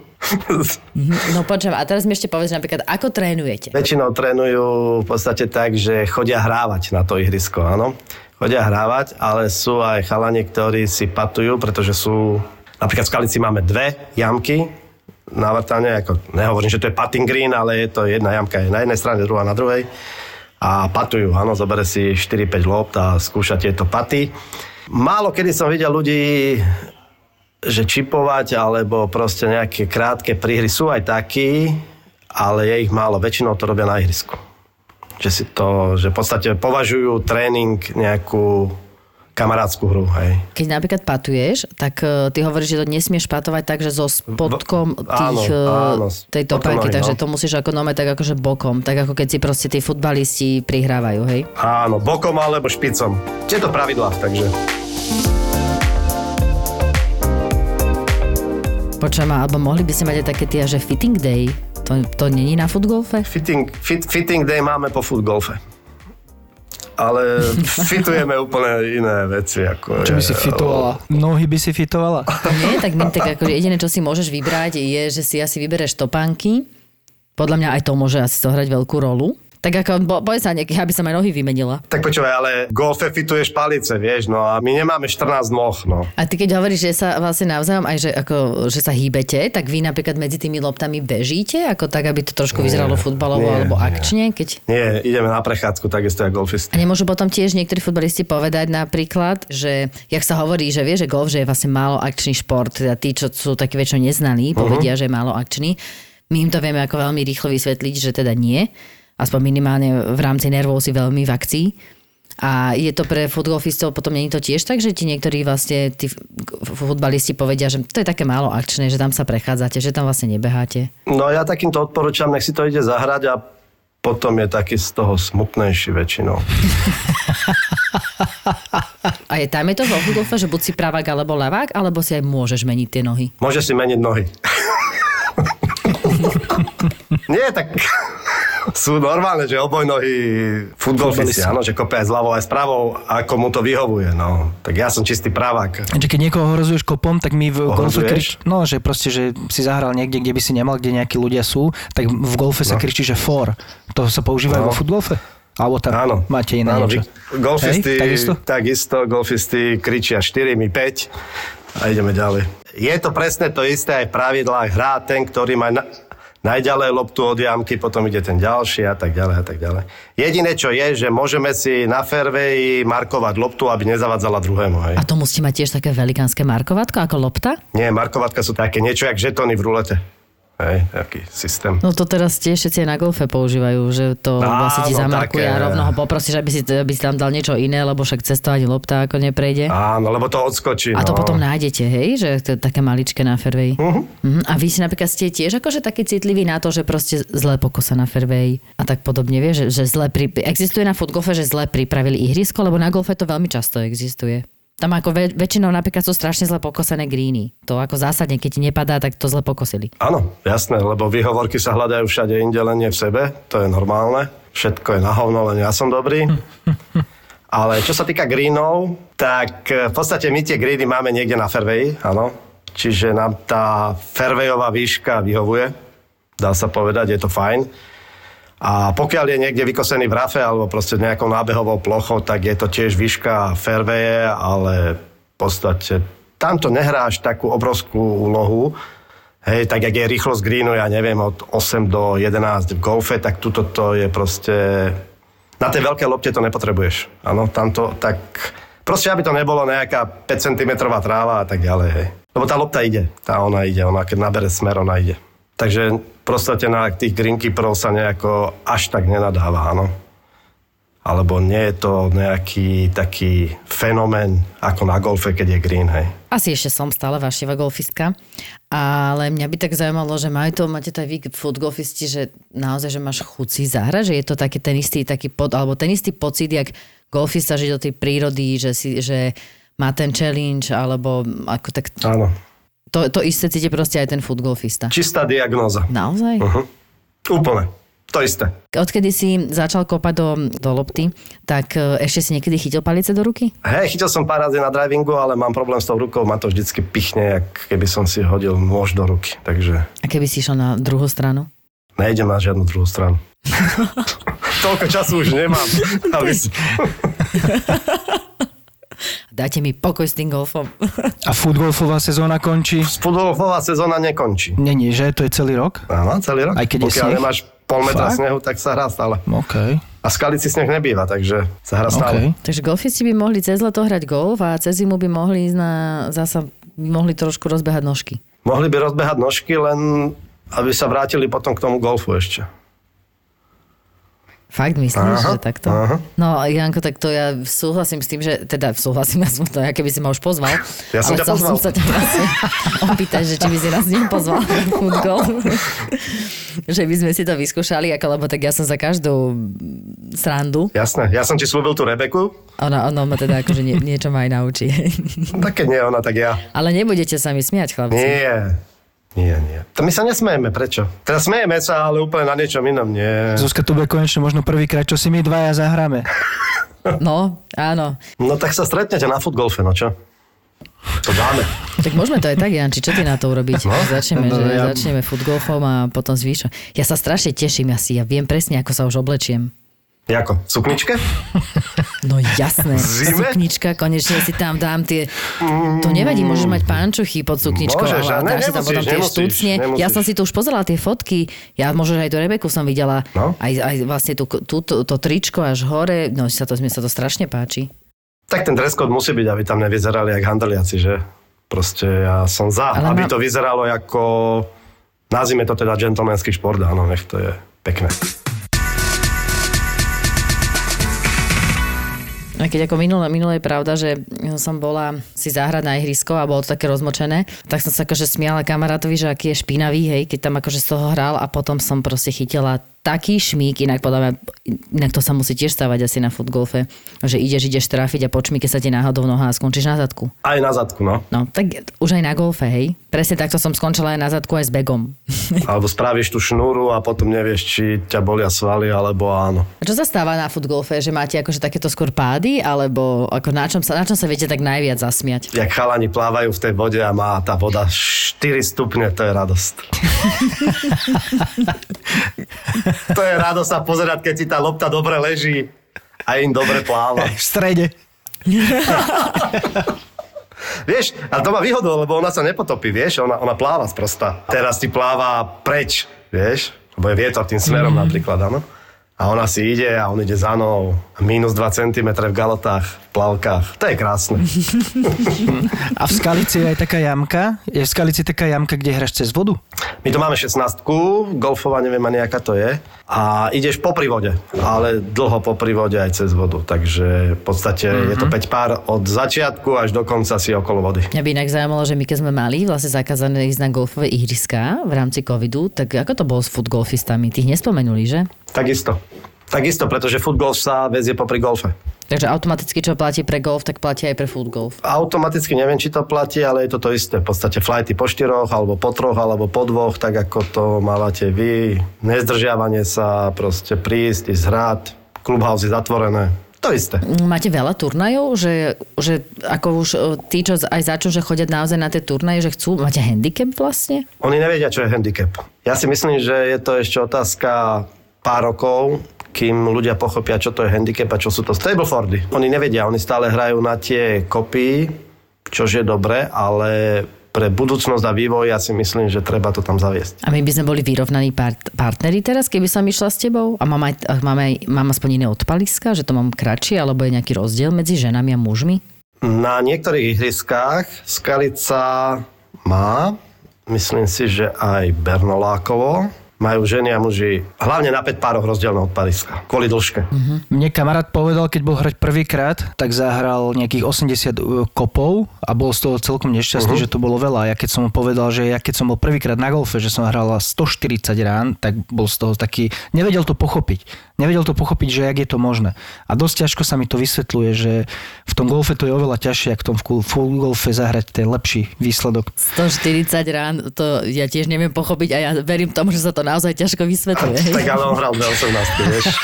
No počujem, a teraz mi ešte povedz napríklad, ako trénujete? Väčšinou trénujú v podstate tak, že chodia hrávať na to ihrisko, áno. Chodia hrávať, ale sú aj chalani, ktorí si patujú, pretože sú... Napríklad v Skalici máme dve jamky na vrtane, ako nehovorím, že to je putting green, ale je to jedna jamka je na jednej strane, druhá na druhej. A patujú, áno, zobere si 4-5 lopt a skúša tieto paty. Málo kedy som videl ľudí, že čipovať alebo proste nejaké krátke príhry sú aj takí, ale je ich málo. Väčšinou to robia na ihrisku. Že si to, že v podstate považujú tréning nejakú kamarádskú hru, hej. Keď napríklad patuješ, tak uh, ty hovoríš, že to nesmieš patovať tak, že so spodkom tých, áno, áno, eh, tej topánky, takže no. to musíš ako nome tak akože bokom, tak ako keď si proste tí futbalisti prihrávajú, hej? Áno, bokom alebo špicom. Tieto pravidlá, takže... Počujem, alebo mohli by ste mať aj také tie, že fitting day? To, to není na futgolfe? Fitting, fit, fitting day máme po futgolfe. Ale fitujeme úplne iné veci. Ako Čo by si fitovala? Nohy by si fitovala? Nie, tak my tak akože jediné, čo si môžeš vybrať, je, že si asi vybereš topánky. Podľa mňa aj to môže asi zohrať veľkú rolu. Tak ako, bo, povedz sa nejaký, aby som aj nohy vymenila. Tak počúvaj, ale golfe fituješ palice, vieš, no a my nemáme 14 noh, no. A ty keď hovoríš, že sa vlastne navzájom aj, že, ako, že sa hýbete, tak vy napríklad medzi tými loptami bežíte, ako tak, aby to trošku vyzeralo futbalovo nie, alebo nie. akčne, keď... Nie, ideme na prechádzku, takisto ako golfisti. A nemôžu potom tiež niektorí futbalisti povedať napríklad, že jak sa hovorí, že vie, že golf, že je vlastne málo akčný šport, teda tí, čo sú takí väčšinou neznalí, povedia, že je málo akčný. My im to vieme ako veľmi rýchlo vysvetliť, že teda nie. Aspoň minimálne v rámci nervov si veľmi v akcii. A je to pre futbolistov, potom nie je to tiež tak, že ti niektorí vlastne, tí futbalisti povedia, že to je také málo akčné, že tam sa prechádzate, že tam vlastne nebeháte. No ja takýmto odporúčam, nech si to ide zahrať a potom je taký z toho smutnejší väčšinou. A je tam je to vo že buď si pravák alebo ľavák, alebo si aj môžeš meniť tie nohy. Môže si meniť nohy. Nie, tak sú normálne, že obojnohí futbolisti, áno, že kopia aj z ľavou, aj z pravou, ako mu to vyhovuje, no. Tak ja som čistý pravák. Že keď niekoho ohrozuješ kopom, tak my v golfe krič... No, že proste, že si zahral niekde, kde by si nemal, kde nejakí ľudia sú, tak v golfe sa No. kričí, že for. To sa používa aj No. vo futgolfe? Alebo tam Áno. máte iné áno, niečo? Golfisti, Hej, takisto? takisto, golfisti kričia 4, my 5 a ideme ďalej. Je to presne to isté aj v pravidlách. Hrá ten, ktorý má na, najďalej loptu od jamky, potom ide ten ďalší a tak ďalej a tak ďalej. Jediné, čo je, že môžeme si na fairway markovať loptu, aby nezavadzala druhému. Hej. A to musí mať tiež také velikánske markovatko ako lopta? Nie, markovatka sú také niečo jak žetony v rulete. Hej, taký systém. No to teraz tiež všetci na golfe používajú, že to Áno, vlastne ti zamarkuje také. a rovno ho poprosíš, aby si, aby si tam dal niečo iné, lebo však cez to ani lopta ako neprejde. Áno, lebo to odskočí. a to no. potom nájdete, hej, že to je také maličké na fairway. Uh-huh. Uh-huh. A vy si napríklad ste tiež akože taký citlivý na to, že proste zle pokosa na fairway a tak podobne, vie, že, že zle pri... existuje na futgolfe, že zle pripravili ihrisko, lebo na golfe to veľmi často existuje. Tam ako väč- väčšinou napríklad sú strašne zle pokosené greeny. To ako zásadne, keď ti nepadá, tak to zle pokosili. Áno, jasné, lebo výhovorky sa hľadajú všade inde, len nie v sebe, to je normálne. všetko je na hovno, len ja som dobrý. Ale čo sa týka greenov, tak eh, v podstate my tie greeny máme niekde na fairway, áno. Čiže nám tá fairwayová výška vyhovuje, dá sa povedať, je to fajn. A pokiaľ je niekde vykosený v rafe alebo proste nejakou nábehovou plochou, tak je to tiež výška fairwaye, ale v podstate tamto nehráš takú obrovskú úlohu. Hej, tak jak je rýchlosť greenu, ja neviem, od 8 do 11 v golfe, tak tuto to je proste... Na tej veľkej lopte to nepotrebuješ. Áno, tamto tak... Proste, aby to nebolo nejaká 5 cm tráva a tak ďalej, hej. Lebo tá lopta ide, tá ona ide, ona keď nabere smer, ona ide. Takže proste na tých green keeperov sa nejako až tak nenadáva, áno. Alebo nie je to nejaký taký fenomén ako na golfe, keď je green, hej. Asi ešte som stále vašiva golfistka, ale mňa by tak zaujímalo, že majú to, máte to aj vy food golfisti, že naozaj, že máš chuť si zahrať, že je to taký ten istý taký pod, alebo ten istý pocit, jak golfista žiť do tej prírody, že, si, že má ten challenge, alebo ako tak... Áno. To, to isté cíti proste aj ten food golfista. Čistá diagnóza. Naozaj? Uh-huh. Úplne. To isté. Odkedy si začal kopať do, do lopty, tak e, ešte si niekedy chytil palice do ruky? Hej, chytil som pár razy na drivingu, ale mám problém s tou rukou, ma to vždycky pichne, jak keby som si hodil nôž do ruky, takže A keby si išiel na druhú stranu? nejdem na žiadnu druhú stranu. Toľko času už nemám. Aby si... Dajte mi pokoj s tým golfom. A futgolfová sezóna končí? Spudolfová sezóna nekončí. Není, že? To je celý rok? Áno, celý rok. Aj keď je Pokiaľ sneh? nemáš pol metra Fakt? snehu, tak sa hrá stále. OK. A skalici sneh nebýva, takže sa hrá stále. OK. Takže golfisti by mohli cez leto hrať golf a cez zimu by mohli ísť na, zasa by mohli trošku rozbehať nožky. Mohli by rozbehať nožky, len aby sa vrátili potom k tomu golfu ešte. Fakt myslíš, Aha, že takto? aha. No Janko, tak to ja súhlasím s tým, že teda súhlasím, ja som to, ja keby si ma už pozval. Ja som ale chcel pozval. som sa ťa vlastne opýtať, že či by si nás nepozval na futgol. že by sme si to vyskúšali, ako, lebo tak ja som za každú srandu. Jasné, ja som ti slúbil tú Rebeku, Ona, ona ma teda akože nie, niečo ma aj naučí. tak keď nie ona, tak ja. ale nebudete sa mi smiať, chlapci. Nie, nie, nie. To my sa nesmejeme, prečo? Teraz smejeme sa, ale úplne na niečom inom, nie. Zuzka, to bude konečne možno prvýkrát, čo si my dvaja zahráme. No, áno. No tak sa stretnete na futgolfe, no čo? To dáme. Tak môžeme to aj tak, Janči, čo ty na to urobiť? No, začneme, no, že ja- začneme futgolfom a potom zvyšok. Ja sa strašne teším, ja si, ja viem presne, ako sa už oblečiem. Jako? Sukničke? No jasné, Zime? suknička, konečne si tam dám tie... To nevadí, môžeš mať pánčuchy pod sukničkou, Môžeš, ale dáš si tam potom tie nemusíš, štucne. Ja nemusíš. som si tu už pozerala tie fotky, ja možno aj do Rebeku som videla, No. aj, aj vlastne tú, tú, to, to tričko až hore, no sa to, mne sa to strašne páči. Tak ten dress code musí byť, aby tam nevyzerali jak handeliaci, že? Proste ja som za, Ale aby mám- to vyzeralo ako... Nazvime to teda gentlemanský šport, áno, nech to je pekné. Keď ako minule, minule je pravda, že som bola si zahrať na ihrisko a bolo to také rozmočené, tak som sa akože smiala kamarátovi, že aký je špinavý, hej, keď tam akože z toho hral a potom som proste chytila taký šmík, inak podľa mňa, inak to sa musí tiež stávať asi na futgolfe, že ideš, ideš trafiť a po čmíke sa ti náhodou noha a skončíš na zadku. Aj na zadku, no. No, tak už aj na golfe, hej. Presne takto som skončila aj na zadku aj s begom. Alebo spravíš tú šnúru a potom nevieš, či ťa bolia svaly, alebo áno. A čo sa stáva na futgolfe, že máte akože takéto skôr pády, alebo ako na čom sa, na čom sa viete tak najviac zasmiať? Jak chalani plávajú v tej vode a má tá voda 4 stupne, to je radosť. to je radosť sa pozerať, keď ti tá lopta dobre leží a im dobre pláva. V strede. Vieš, a to má výhodu, lebo ona sa nepotopí, vieš, ona, ona pláva sprosta. Teraz ti pláva preč, vieš, lebo je vietor tým smerom mm. napríklad, áno. A ona si ide a on ide za mnou. Minus 2 cm v galotách, plavkách. To je krásne. A v Skalici je aj taká jamka. Je v Skalici taká jamka, kde hráš cez vodu? My tu máme 16 golfová, neviem ani aká to je. A ideš po prívode, ale dlho po prívode aj cez vodu. Takže v podstate mm-hmm. je to 5 pár od začiatku až do konca si okolo vody. Mňa by inak zaujímalo, že my keď sme mali vlastne zakázané ísť na golfové ihriská v rámci covidu, tak ako to bolo s futgolfistami? Tých nespomenuli, že? Takisto. Takisto, pretože footgolf sa vezie popri golfe. Takže automaticky, čo platí pre golf, tak platí aj pre foot golf. Automaticky neviem, či to platí, ale je to to isté. V podstate flighty po štyroch, alebo po troch, alebo po dvoch, tak ako to mávate vy. Nezdržiavanie sa, proste prísť, ísť hrať, clubhouse je zatvorené. To isté. Máte veľa turnajov, že, že ako už o, tí, čo aj začnú, že chodia naozaj na tie turnaje, že chcú, máte handicap vlastne? Oni nevedia, čo je handicap. Ja si myslím, že je to ešte otázka pár rokov, kým ľudia pochopia, čo to je handicap a čo sú to Stable-fordy. Oni nevedia, oni stále hrajú na tie kopy, čož je dobre, ale pre budúcnosť a vývoj ja si myslím, že treba to tam zaviesť. A my by sme boli vyrovnaní part- partneri teraz, keby som išla s tebou? A mám, aj, mám, aj, mám aspoň iné odpaliska, že to mám kratšie, alebo je nejaký rozdiel medzi ženami a mužmi? Na niektorých ihriskách Skalica má, myslím si, že aj Bernolákovo, majú ženy a muži hlavne na 5 pároch rozdielne odpaliska. Kvôli dĺžke. Mne kamarát povedal, keď bol hrať prvýkrát, tak zahral nejakých 80 kopov a bol z toho celkom nešťastný, uh-huh. že to bolo veľa. Ja keď som mu povedal, že ja keď som bol prvýkrát na golfe, že som hral 140 rán, tak bol z toho taký, nevedel to pochopiť. Nevedel to pochopiť, že jak je to možné. A dosť ťažko sa mi to vysvetľuje, že v tom golfe to je oveľa ťažšie, ako v tom full golfe zahrať ten lepší výsledok. 140 rán, to ja tiež neviem pochopiť a ja verím tomu, že sa to naozaj ťažko vysvetľuje. tak ale on hral 18, vieš.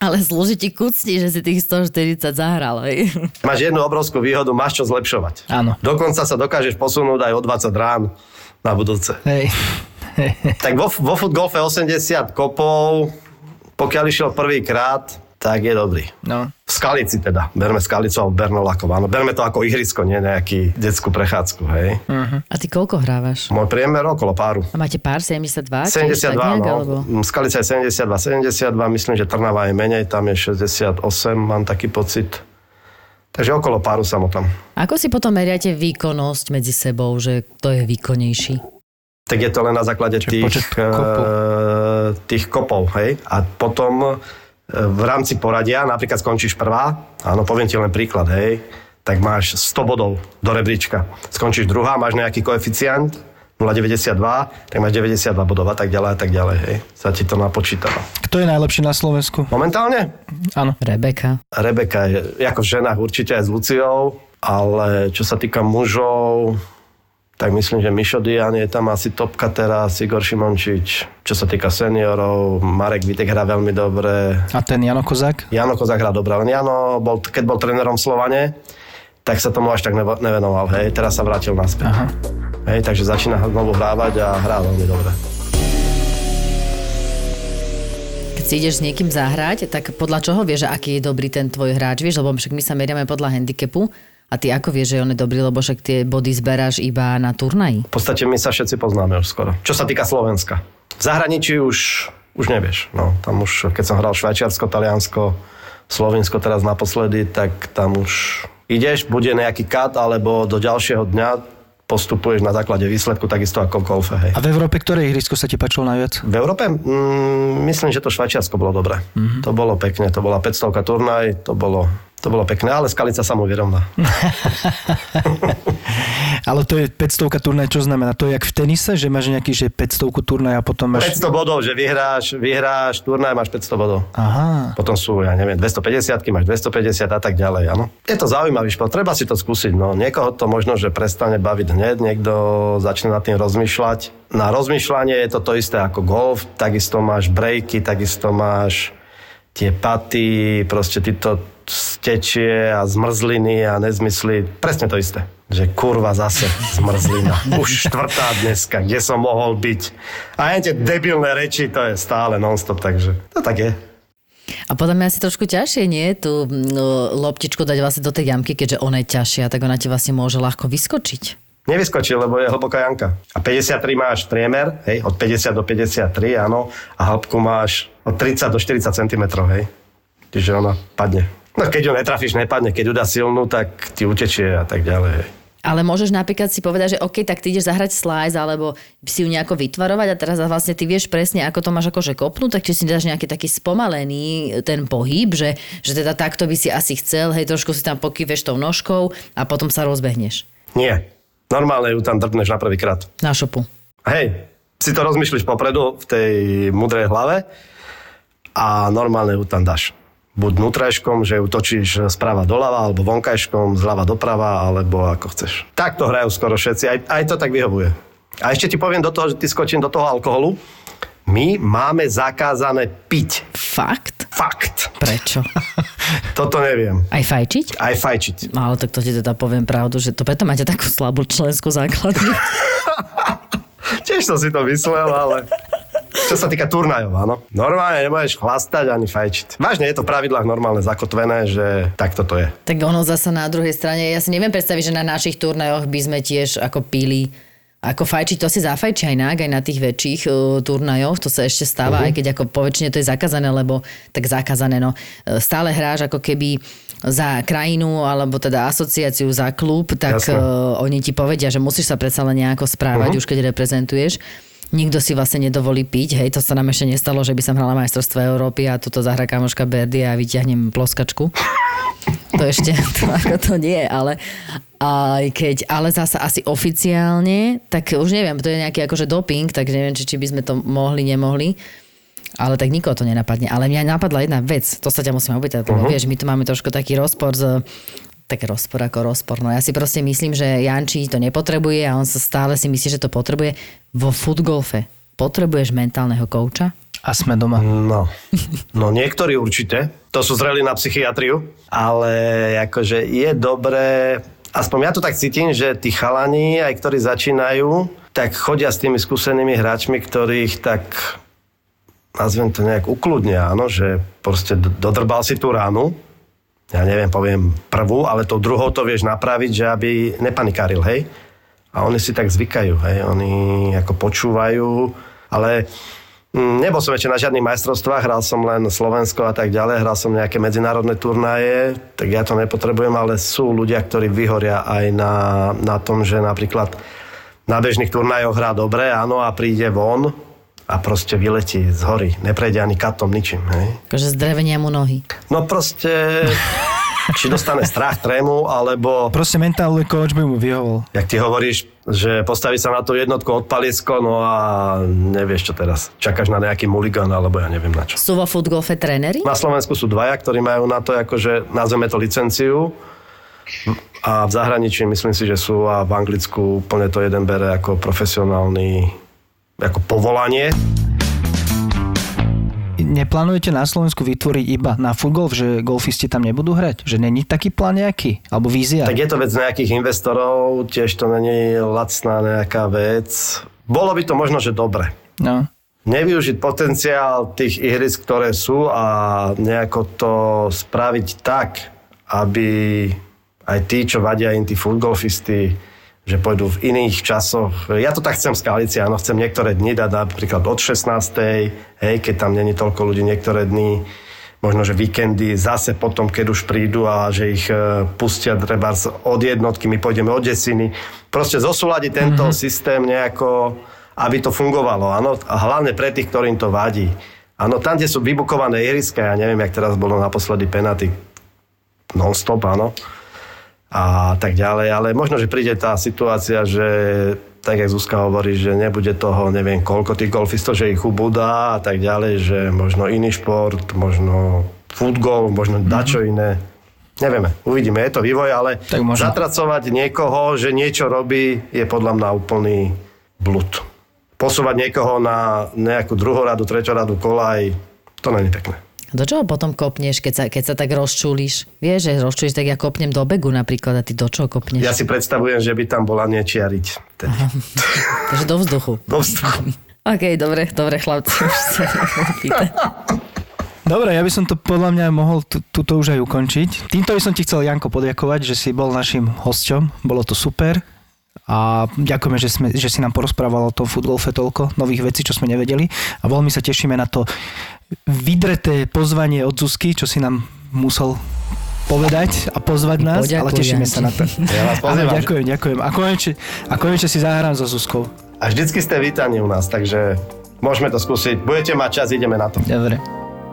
Ale slúži ti kucti, že si tých 140 zahral. Hej. Máš jednu obrovskú výhodu, máš čo zlepšovať. Áno. Dokonca sa dokážeš posunúť aj o 20 rán na budúce. Hej. tak vo, vo futgolfe 80 kopov, pokiaľ išiel prvýkrát, tak je dobrý. No. V Skalici teda. Berme Skalicu alebo Bernolakov. Áno, berme to ako ihrisko, nie nejaký detskú prechádzku, hej. Uh-huh. A ty koľko hrávaš? Môj priemer okolo páru. A máte pár 72? 72, nejak, no. Alebo... Skalica je 72, 72, myslím, že Trnava je menej, tam je 68, mám taký pocit. Takže okolo páru samotám. Ako si potom meriate výkonnosť medzi sebou, že kto je výkonnejší? Tak je to len na základe Čiže tých, počet kopov. eh, tých kopov, hej. A potom eh, v rámci poradia, napríklad skončíš prvá, áno, poviem ti len príklad, hej, tak máš 100 bodov do rebríčka. Skončíš druhá, máš nejaký koeficient 0,92, tak máš 92 bodov a tak ďalej a tak ďalej, hej. Sa ti to napočítava. Kto je najlepší na Slovensku? Momentálne Áno. Rebeka. Rebeka je, ako v ženách určite aj s Luciou, ale čo sa týka mužov, tak myslím, že Mišo Dian je tam asi topka teraz, Igor Šimončič. Čo sa týka seniorov, Marek Vitek hrá veľmi dobre, A ten Jano Kozák? Jano Kozák hrá dobre, len Jano, bol, keď bol trénerom v Slovane, tak sa tomu až tak nevenoval, hej, teraz sa vrátil naspäť. Aha. Hej, takže začína znovu hrávať a hrá veľmi dobre. Keď si ideš s niekým zahrať, tak podľa čoho vieš, že aký je dobrý ten tvoj hráč, vieš, lebo však my sa meriame podľa handicapu a ty ako vieš, že on je dobrý, lebo však tie body zberáš iba na turnaji. V podstate my sa všetci poznáme už skoro. Čo sa týka Slovenska. V zahraničí už, už nevieš. No, tam už, keď som hral Švajčiarsko, Taliansko, Slovinsko teraz naposledy, tak tam už ideš, bude nejaký kat, alebo do ďalšieho dňa postupuješ na základe výsledku, takisto ako v golfe. Hej. A v Európe ktoré ihrisko sa ti páčilo najviac? V Európe? Mm, myslím, že to Švajčiarsko bolo dobré. Mm-hmm. To bolo pekne, to bola 500 turnaj, to bolo, to bolo pekné, ale Skalica sa mu vyrovná. Ale to je 500 turnaj, čo znamená? To je jak v tenise, že máš nejaký, že 500 turnaj a potom máš... 500 bodov, že vyhráš, vyhráš turnaj, máš 500 bodov. Aha. Potom sú, ja neviem, 250 máš 250 a tak ďalej, áno. Je to zaujímavý šport, treba si to skúsiť, no. Niekoho to možno, že prestane baviť hneď, niekto začne nad tým rozmýšľať. Na rozmýšľanie je to to isté ako golf, takisto máš breaky, takisto máš tie paty, proste ty to stečie a zmrzliny a nezmysly, presne to isté. Že kurva zase zmrzlina. Už štvrtá dneska, kde som mohol byť. A aj tie debilné reči, to je stále non-stop, takže to tak je. A podľa mňa asi trošku ťažšie, nie? Tú no, loptičku dať vlastne do tej jamky, keďže ona je ťažšia, tak ona ti vlastne môže ľahko vyskočiť. Nevyskočí, lebo je hlboká jamka. A 53 máš priemer, hej, od 50 do 53, áno, a hĺbku máš od 30 do 40 cm, hej. Čiže ona padne. No keď ju netrafíš, nepadne. Keď ju dá silnú, tak ti utečie a tak ďalej. Ale môžeš napríklad si povedať, že OK, tak ty ideš zahrať slice, alebo si ju nejako vytvarovať a teraz vlastne ty vieš presne, ako to máš akože kopnúť, tak či si dáš nejaký taký spomalený ten pohyb, že, že teda takto by si asi chcel, hej, trošku si tam pokýveš tou nožkou a potom sa rozbehneš Nie. Normálne ju tam drpneš na prvýkrát. na šopu. Hej, si to rozmýšľaš popredu v tej mudrej hlave a normálne ju tam dáš. Buď nutrajškom, že ju točíš sprava doľava, alebo vonkajškom, zľava doprava, alebo ako chceš. Tak to hrajú skoro všetci, aj, aj to tak vyhovuje. A ešte ti poviem do toho, že ty skočím do toho alkoholu. My máme zakázané piť. Fakt? Fakt. Prečo? Toto neviem. Aj fajčiť? Aj fajčiť. No, ale tak to ti teda poviem pravdu, že to preto máte takú slabú členskú základňu. Tiež som si to myslel, ale... Čo sa týka turnajov, áno. Normálne nemôžeš chlastať ani fajčiť. Vážne je to v pravidlách normálne zakotvené, že takto to je. tak ono zasa na druhej strane, ja si neviem predstaviť, že na našich turnajoch by sme tiež ako pili ako fajčiť, to si zafajčí aj nák, aj na tých väčších uh, turnajoch, to sa ešte stáva, uh-huh. aj keď ako poväčšine to je zakázané, lebo tak zakázané, no uh, stále hráš ako keby za krajinu, alebo teda asociáciu, za klub, tak uh, oni ti povedia, že musíš sa predsa len nejako správať, uh-huh. už keď reprezentuješ nikto si vlastne nedovolí piť, hej, to sa nám ešte nestalo, že by som hrala majstrovstvo Európy a tuto zahra kamoška Berdy a vyťahnem ploskačku. To ešte, to ako to nie, ale aj keď, ale zasa asi oficiálne, tak už neviem, to je nejaký akože doping, tak neviem, či, či by sme to mohli, nemohli. Ale tak nikoho to nenapadne. Ale mňa napadla jedna vec, to sa ťa musím opýtať, uh-huh. vieš, my tu máme trošku taký rozpor s tak rozpor ako rozpor. No ja si proste myslím, že Janči to nepotrebuje a on sa stále si myslí, že to potrebuje. Vo futgolfe potrebuješ mentálneho kouča? A sme doma. No, no niektorí určite. To sú zreli na psychiatriu. Ale akože je dobré, aspoň ja to tak cítim, že tí chalani, aj ktorí začínajú, tak chodia s tými skúsenými hráčmi, ktorých tak nazvem to nejak ukludnia, áno, že proste dodrbal si tú ránu, ja neviem, poviem prvú, ale tou druhou to vieš napraviť, že aby nepanikáril, hej. A oni si tak zvykajú, hej. Oni ako počúvajú, ale mm, nebol som ešte na žiadnych majstrovstvách, hral som len Slovensko a tak ďalej, hral som nejaké medzinárodné turnaje, tak ja to nepotrebujem, ale sú ľudia, ktorí vyhoria aj na, na tom, že napríklad na bežných turnajoch hrá dobre, áno, a príde von, a proste vyletí z hory. Neprejde ani katom, ničím. Hej. Akože zdrevenia mu nohy. No proste, či dostane strach, trému, alebo... Proste mentálny coach by mu vyhovol. Jak ty hovoríš, že postaví sa na to jednotku od paliesko, no a nevieš čo teraz. Čakáš na nejaký muligan, alebo ja neviem na čo. Sú vo futgolfe tréneri? Na Slovensku sú dvaja, ktorí majú na to, akože nazveme to licenciu. A v zahraničí myslím si, že sú a v Anglicku úplne to jeden bere ako profesionálny ako povolanie. Neplánujete na Slovensku vytvoriť iba na futgolf, že golfisti tam nebudú hrať? Že není taký plán nejaký? Alebo vízia? Tak je to vec nejakých investorov, tiež to není lacná nejaká vec. Bolo by to možno, že dobre. No. Nevyužiť potenciál tých ihrisk, ktoré sú a nejako to spraviť tak, aby aj tí, čo vadia im tí futgolfisti, že pôjdu v iných časoch. Ja to tak chcem z koalície, áno, chcem niektoré dni dať napríklad od 16. Hej, keď tam není toľko ľudí, niektoré dni možno, že víkendy zase potom, keď už prídu a že ich e, pustia treba od jednotky, my pôjdeme od desiny. Proste zosúľadiť tento mm-hmm. systém nejako, aby to fungovalo, áno, a hlavne pre tých, ktorým to vadí. Áno, tam, kde sú vybukované ihriska, ja neviem, jak teraz bolo naposledy penaty non-stop, áno, a tak ďalej. Ale možno, že príde tá situácia, že tak, jak Zuzka hovorí, že nebude toho, neviem koľko tých golfistov, že ich ubudá a tak ďalej, že možno iný šport, možno futgol, možno mm-hmm. dačo iné. Nevieme, uvidíme, je to vývoj, ale tak zatracovať niekoho, že niečo robí, je podľa mňa úplný blud. Posúvať niekoho na nejakú druhoradu, treťoradu kolaj, to není pekné. Do čoho potom kopneš, keď sa, keď sa tak rozčulíš? Vieš, že rozčulíš, tak ja kopnem do begu napríklad a ty do čoho kopneš? Ja si predstavujem, že by tam bola niečiariť. Takže do vzduchu. Do vzduchu. OK, dobre, dobre chlapci, už sa Dobre, ja by som to podľa mňa mohol túto už aj ukončiť. Týmto by som ti chcel, Janko, poďakovať, že si bol našim hosťom. Bolo to super. A ďakujeme, že, sme, že si nám porozprával o tom futgolfe toľko nových vecí, čo sme nevedeli. A veľmi sa tešíme na to vydreté pozvanie od Zuzky, čo si nám musel povedať a pozvať nás, Poďakujem. ale tešíme sa na to. Ja vás pozývam. ďakujem, ďakujem. A konečne, a konečne si zahrám so Zuzkou. A vždycky ste vítaní u nás, takže môžeme to skúsiť. Budete mať čas, ideme na to. Dobre.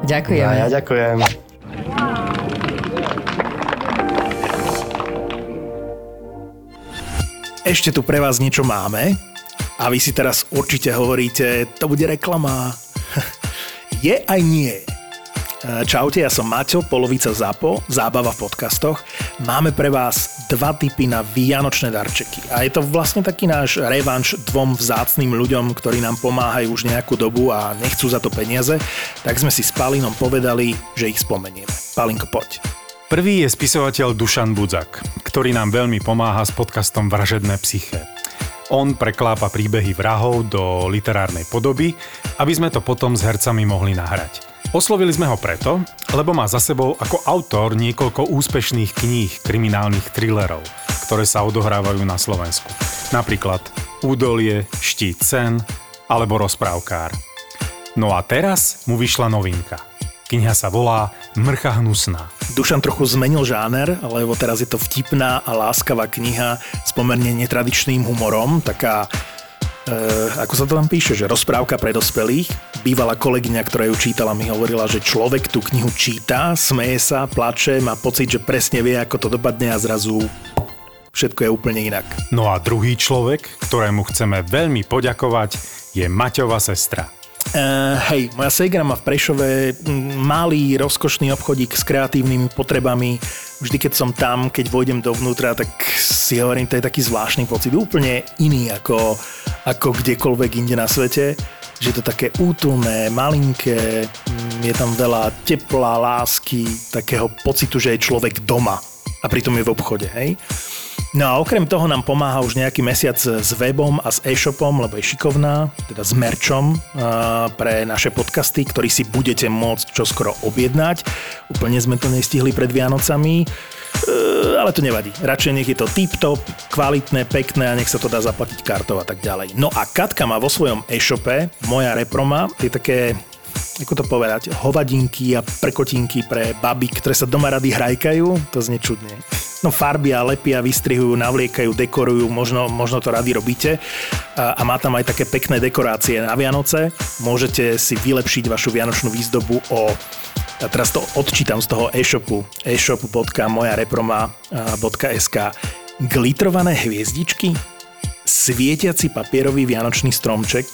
Ďakujem. A ja ďakujem. Ešte tu pre vás niečo máme. A vy si teraz určite hovoríte, to bude reklama. Je aj nie. Čaute, ja som Maťo, polovica ZAPO, zábava v podcastoch. Máme pre vás dva typy na vianočné darčeky. A je to vlastne taký náš revanš dvom vzácným ľuďom, ktorí nám pomáhajú už nejakú dobu a nechcú za to peniaze, tak sme si s Palinom povedali, že ich spomenieme. Palinko, poď. Prvý je spisovateľ Dušan Budzak, ktorý nám veľmi pomáha s podcastom Vražedné psyché. On preklápa príbehy vrahov do literárnej podoby, aby sme to potom s hercami mohli nahrať. Oslovili sme ho preto, lebo má za sebou ako autor niekoľko úspešných kníh kriminálnych thrillerov, ktoré sa odohrávajú na Slovensku. Napríklad Údolie, Štít cen alebo Rozprávkár. No a teraz mu vyšla novinka. Kniha sa volá Mrcha hnusná. Dušan trochu zmenil žáner, lebo teraz je to vtipná a láskavá kniha s pomerne netradičným humorom, taká e, ako sa to tam píše, že rozprávka pre dospelých. Bývalá kolegyňa, ktorá ju čítala, mi hovorila, že človek tú knihu číta, smeje sa, plače, má pocit, že presne vie, ako to dopadne a zrazu všetko je úplne inak. No a druhý človek, ktorému chceme veľmi poďakovať, je Maťova sestra. Uh, hej, moja segra má v Prešove malý, rozkošný obchodík s kreatívnymi potrebami. Vždy, keď som tam, keď vojdem dovnútra, tak si hovorím, to je taký zvláštny pocit, úplne iný ako, ako kdekoľvek inde na svete že je to také útulné, malinké, je tam veľa tepla, lásky, takého pocitu, že je človek doma a pritom je v obchode, hej. No a okrem toho nám pomáha už nejaký mesiac s webom a s e-shopom, lebo je šikovná, teda s merčom pre naše podcasty, ktorý si budete môcť čoskoro objednať. Úplne sme to nestihli pred Vianocami, e, ale to nevadí. Radšej nech je to tip-top, kvalitné, pekné a nech sa to dá zaplatiť kartou a tak ďalej. No a Katka má vo svojom e-shope, moja reproma, je také ako to povedať, hovadinky a prekotinky pre baby, ktoré sa doma rady hrajkajú, to znie čudne. No farbia, lepia, vystrihujú, navliekajú, dekorujú, možno, možno to rady robíte. A, a má tam aj také pekné dekorácie na Vianoce. Môžete si vylepšiť vašu vianočnú výzdobu o a teraz to odčítam z toho e-shopu e-shop.mojareproma.sk Glitrované hviezdičky, svietiaci papierový vianočný stromček,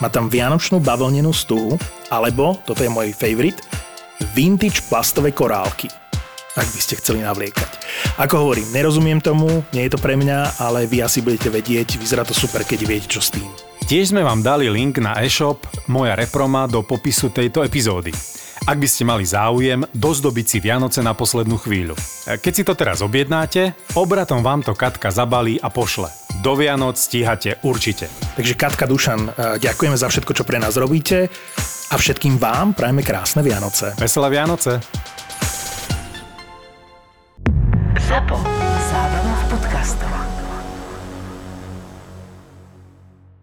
má tam vianočnú bavlnenú stuhu, alebo, toto je môj favorite, vintage plastové korálky ak by ste chceli navliekať. Ako hovorím, nerozumiem tomu, nie je to pre mňa, ale vy asi budete vedieť, vyzerá to super, keď viete, čo s tým. Tiež sme vám dali link na e-shop Moja Reproma do popisu tejto epizódy. Ak by ste mali záujem, dozdobiť si Vianoce na poslednú chvíľu. Keď si to teraz objednáte, obratom vám to Katka zabalí a pošle do Vianoc stíhate určite. Takže Katka Dušan, e, ďakujeme za všetko, čo pre nás robíte a všetkým vám prajeme krásne Vianoce. Veselé Vianoce. Zapo. Zábrná v podcastovách.